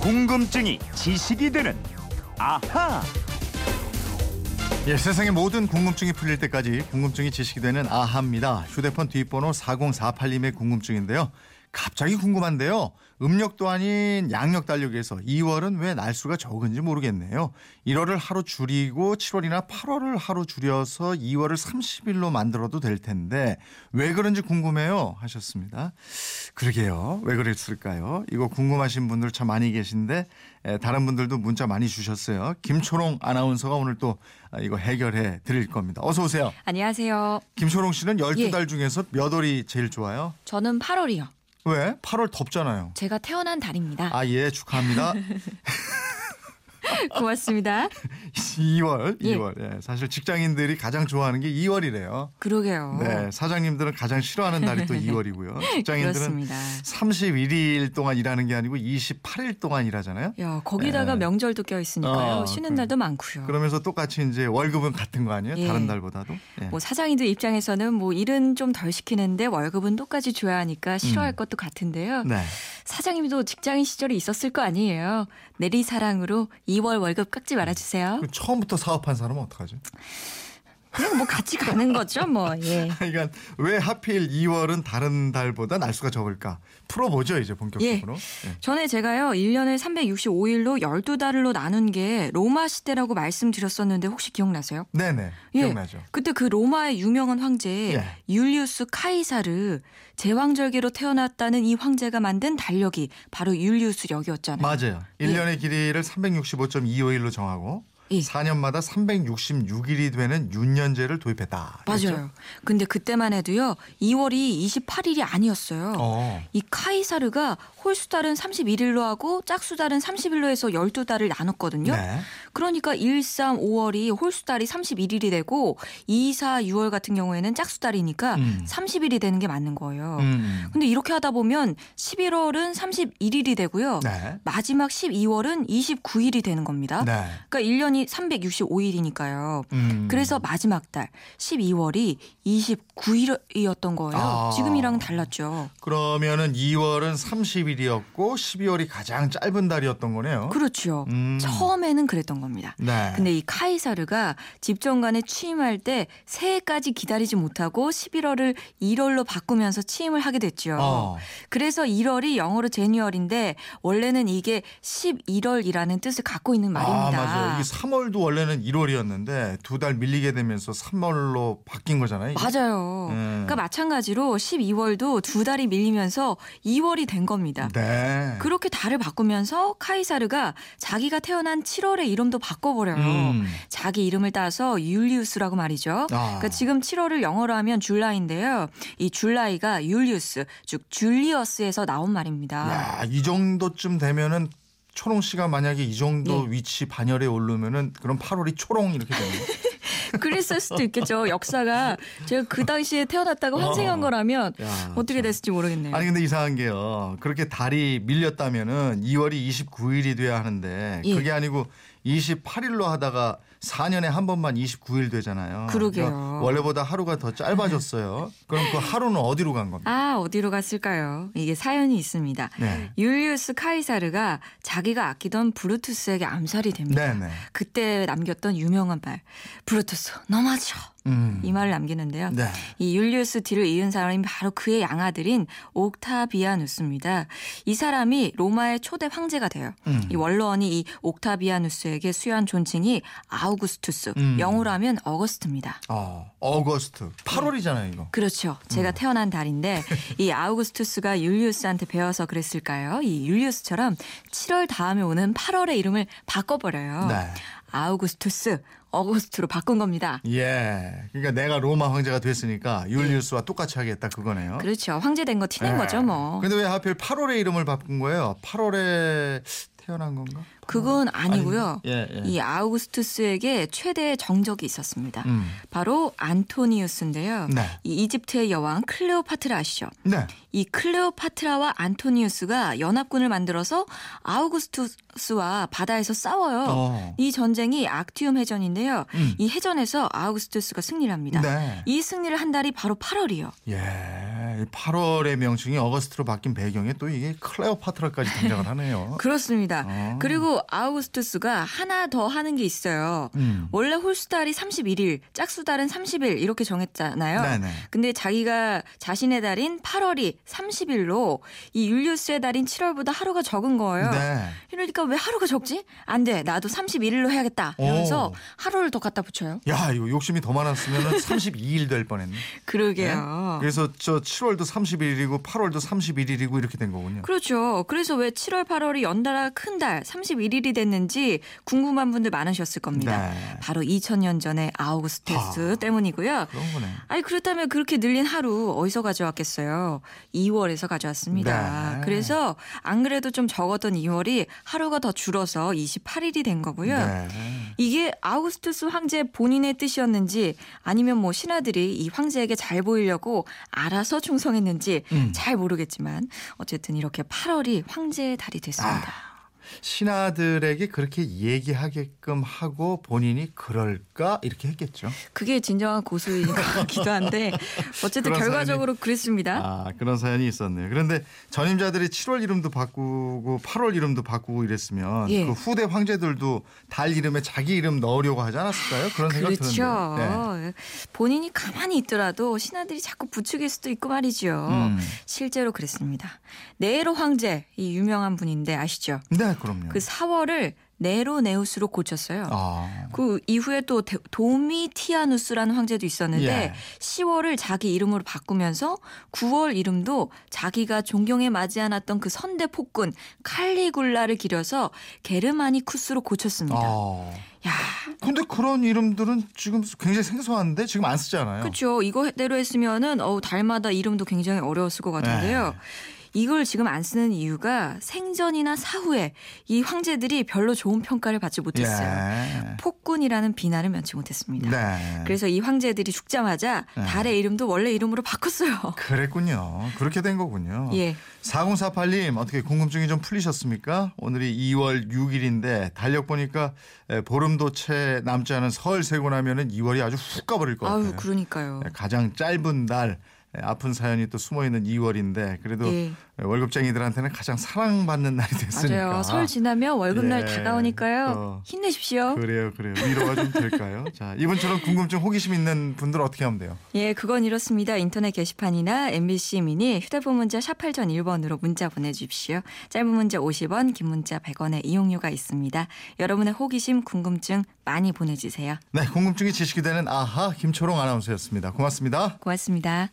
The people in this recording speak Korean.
궁금증이 지식이 되는 아하. 예, 세상의 모든 궁금증이 풀릴 때까지 궁금증이 지식이 되는 아하입니다. 휴대폰 뒷번호 4048님의 궁금증인데요. 갑자기 궁금한데요. 음력도 아닌 양력 달력에서 2월은 왜 날수가 적은지 모르겠네요. 1월을 하루 줄이고 7월이나 8월을 하루 줄여서 2월을 30일로 만들어도 될 텐데 왜 그런지 궁금해요 하셨습니다. 그러게요. 왜 그랬을까요? 이거 궁금하신 분들 참 많이 계신데 다른 분들도 문자 많이 주셨어요. 김초롱 아나운서가 오늘 또 이거 해결해 드릴 겁니다. 어서 오세요. 안녕하세요. 김초롱 씨는 12달 예. 중에서 몇 월이 제일 좋아요? 저는 8월이요. 왜? 8월 덥잖아요. 제가 태어난 달입니다. 아, 예, 축하합니다. 고맙습니다. 2월, 예. 2월. 예, 사실 직장인들이 가장 좋아하는 게 2월이래요. 그러게요. 네, 사장님들은 가장 싫어하는 달이 또 2월이고요. 직장인들은 그렇습니다. 31일 동안 일하는 게 아니고 28일 동안 일하잖아요. 야, 거기다가 네. 명절도 껴 있으니까요. 어, 쉬는 그럼. 날도 많고요. 그러면서 똑같이 이제 월급은 같은 거 아니에요? 예. 다른 달보다도. 예. 뭐 사장님들 입장에서는 뭐 일은 좀 덜 시키는데 월급은 똑같이 줘야 하니까 싫어할 음. 것도 같은데요. 네. 사장님도 직장인 시절이 있었을 거 아니에요. 내리 사랑으로 2월 월급 깎지 말아주세요. 처음부터 사업한 사람은 어떡하죠? 그냥 뭐 같이 가는 거죠, 뭐. 예. 그러니까 왜 하필 2월은 다른 달보다 날수가 적을까? 풀어보죠, 이제 본격적으로. 예. 전에 제가요, 1년을 365일로 12달로 나눈 게 로마 시대라고 말씀드렸었는데 혹시 기억나세요? 네네. 예. 기억나죠. 그때 그 로마의 유명한 황제 예. 율리우스 카이사르 제왕절개로 태어났다는 이 황제가 만든 달력이 바로 율리우스력이었잖아요. 맞아요. 1년의 길이를 365.251로 정하고 예. 4년마다 366일이 되는 윤년제를 도입했다. 맞아요. 근데 그때만 해도요. 2월이 28일이 아니었어요. 어. 이 카이사르가 홀수달은 31일로 하고 짝수달은 30일로 해서 12달을 나눴거든요. 네. 그러니까 1, 3, 5월이 홀수달이 31일이 되고 2, 4, 6월 같은 경우에는 짝수달이니까 음. 30일이 되는 게 맞는 거예요. 음. 근데 이렇게 하다 보면 11월은 31일이 되고요. 네. 마지막 12월은 29일이 되는 겁니다. 네. 그러니까 1년이 365일이니까요. 음. 그래서 마지막 달 12월이 29일이었던 거예요. 아. 지금이랑 달랐죠. 그러면은 2월은 30일이었고 12월이 가장 짧은 달이었던 거네요. 그렇죠. 음. 처음에는 그랬던 겁니다. 네. 근데 이 카이사르가 집정관에 취임할 때 새해까지 기다리지 못하고 11월을 1월로 바꾸면서 취임을 하게 됐죠. 어. 그래서 1월이 영어로 제니얼인데 원래는 이게 11월이라는 뜻을 갖고 있는 말입니다. 아, 맞아요. 이게 3월도 원래는 1월이었는데 두 달 밀리게 되면서 3월로 바뀐 거잖아요. 이게. 맞아요. 음. 그러니까 마찬가지로 12월도 두 달이 밀리면서 2월이 된 겁니다. 네. 그렇게 달을 바꾸면서 카이사르가 자기가 태어난 7월의 이름 도 바꿔버려요. 음. 자기 이름을 따서 율리우스라고 말이죠. 아. 그러니까 지금 7월을 영어로 하면 줄라이인데요. 이 줄라이가 율리우스, 즉 줄리어스에서 나온 말입니다. 야, 이 정도쯤 되면은 초롱 씨가 만약에 이 정도 예. 위치 반열에 오르면은 그럼 8월이 초롱 이렇게 되는 거예요. 그랬을 수도 있겠죠. 역사가 제가 그 당시에 태어났다고 환생한 어. 거라면 야, 어떻게 참. 됐을지 모르겠네요. 아니 근데 이상한 게요. 그렇게 달이 밀렸다면은 2월이 29일이 돼야 하는데 예. 그게 아니고 28일로 하다가 4년에 한 번만 29일 되잖아요. 그러게요. 그러니까 원래보다 하루가 더 짧아졌어요. 그럼 그 하루는 어디로 간 겁니까? 아, 어디로 갔을까요? 이게 사연이 있습니다. 네. 율리우스 카이사르가 자기가 아끼던 브루투스에게 암살이 됩니다. 네네. 그때 남겼던 유명한 말, 브루투스 너무하죠. 음. 이 말을 남기는데요. 네. 이 율리우스 뒤를 이은 사람이 바로 그의 양아들인 옥타비아누스입니다. 이 사람이 로마의 초대 황제가 돼요. 음. 이 원로원이 이 옥타비아누스에게 수여한 존칭이 아우구스투스, 음. 영어로 하면 어거스트입니다. 어, August. 8월이잖아요, 이거. 그렇죠. 음. 제가 태어난 달인데 이 아우구스투스가 율리우스한테 배워서 그랬을까요? 이 율리우스처럼 7월 다음에 오는 8월의 이름을 바꿔버려요. 네. 아우구스투스, August로 바꾼 겁니다. 예. 그러니까 내가 로마 황제가 됐으니까 율리우스와 똑같이 하겠다 그거네요. 그렇죠. 황제 된 거 티낸 예. 거죠, 뭐. 근데 왜 하필 8월에 이름을 바꾼 거예요? 8월에 태어난 건가? 그건 아니고요. 예, 예. 이 아우구스투스에게 최대의 정적이 있었습니다. 음. 바로 안토니우스인데요. 네. 이 이집트의 여왕 클레오파트라 아시죠? 네. 이 클레오파트라와 안토니우스가 연합군을 만들어서 아우구스투스와 바다에서 싸워요. 어. 이 전쟁이 악티움 해전인데요. 음. 이 해전에서 아우구스투스가 승리를 합니다. 네. 이 승리를 한 달이 바로 8월이요. 예. 8월의 명칭이 어거스트로 바뀐 배경에 또 이게 클레오파트라까지 등장을 하네요. 그렇습니다. 어. 그리고 아우구스투스가 하나 더 하는 게 있어요. 음. 원래 홀수달이 31일, 짝수달은 30일 이렇게 정했잖아요. 네네. 근데 자기가 자신의 달인 8월이 30일로 이 율리우스의 달인 7월보다 하루가 적은 거예요. 네. 이러니까 왜 하루가 적지? 안 돼. 나도 31일로 해야겠다. 이러면서 오. 하루를 더 갖다 붙여요. 야, 이거 욕심이 더 많았으면 32일 될 뻔했네. 그러게요. 그래서 저 7월도 31일이고 8월도 31일이고 이렇게 된 거군요. 그렇죠. 그래서 왜 7월, 8월이 연달아 큰 달 31일 이 됐는지 궁금한 분들 많으셨을 겁니다. 네. 바로 2000년 전에 아우구스투스 아. 때문이고요. 그런 거네. 아니 그렇다면 그렇게 늘린 하루 어디서 가져왔겠어요? 2월에서 가져왔습니다. 네. 그래서 안 그래도 좀 적었던 2월이 하루가 더 줄어서 28일이 된 거고요. 네. 이게 아우구스투스 황제 본인의 뜻이었는지 아니면 뭐 신하들이 이 황제에게 잘 보이려고 알아서 충성했는지 음. 잘 모르겠지만 어쨌든 이렇게 8월이 황제의 달이 됐습니다. 아. 신하들에게 그렇게 얘기하게끔 하고 본인이 그럴까 이렇게 했겠죠. 그게 진정한 고수인 것 같기도 한데 어쨌든 결과적으로 그랬습니다. 아 그런 사연이 있었네요. 그런데 전임자들이 7월 이름도 바꾸고 8월 이름도 바꾸고 이랬으면 예. 그 후대 황제들도 달 이름에 자기 이름 넣으려고 하지 않았을까요? 그런 생각 그렇죠. 드는데요. 네. 본인이 가만히 있더라도 신하들이 자꾸 부추길 수도 있고 말이죠. 음. 실제로 그랬습니다. 네로 황제 이 유명한 분인데 아시죠? 네, 그럼요. 그 4월을 네로네우스로 고쳤어요. 아, 그 이후에 또 데- 도미티아누스라는 황제도 있었는데 예. 10월을 자기 이름으로 바꾸면서 9월 이름도 자기가 존경에 맞지 않았던 그 선대 폭군 칼리굴라를 기려서 게르마니쿠스로 고쳤습니다. 아. 야, 근데 그런 이름들은 지금 굉장히 생소한데 지금 안 쓰잖아요. 그렇죠. 이거대로 했으면은 어우 달마다 이름도 굉장히 어려웠을 것 같은데요. 네. 이걸 지금 안 쓰는 이유가 생전이나 사후에 이 황제들이 별로 좋은 평가를 받지 못했어요. 예. 폭군이라는 비난을 면치 못했습니다. 네. 그래서 이 황제들이 죽자마자 네. 달의 이름도 원래 이름으로 바꿨어요. 그랬군요. 그렇게 된 거군요. 예. 4048님 어떻게 궁금증이 좀 풀리셨습니까? 오늘이 2월 6일인데 달력 보니까 에, 보름도 채 남지 않은 설 세고 나면은 2월이 아주 훅 가버릴 것 같아요. 아유, 그러니까요. 네, 가장 짧은 달 에, 아픈 사연이 또 숨어 있는 2월인데 그래도 예. 월급쟁이들한테는 가장 사랑받는 날이 됐으니까. 맞아요. 설 지나면 월급날 예. 다가오니까요. 어. 힘내십시오. 그래요, 그래요. 위로가 좀 될까요? 자, 이분처럼 궁금증, 호기심 있는 분들 어떻게 하면 돼요? 예, 그건 이렇습니다. 인터넷 게시판이나 MBC 미니 휴대폰 문자 샵 8001번으로 문자 보내주십시오. 짧은 문자 50원, 긴 문자 100원의 이용료가 있습니다. 여러분의 호기심, 궁금증 많이 보내주세요. 네, 궁금증이 지식이 되는 아하 김초롱 아나운서였습니다. 고맙습니다. 고맙습니다.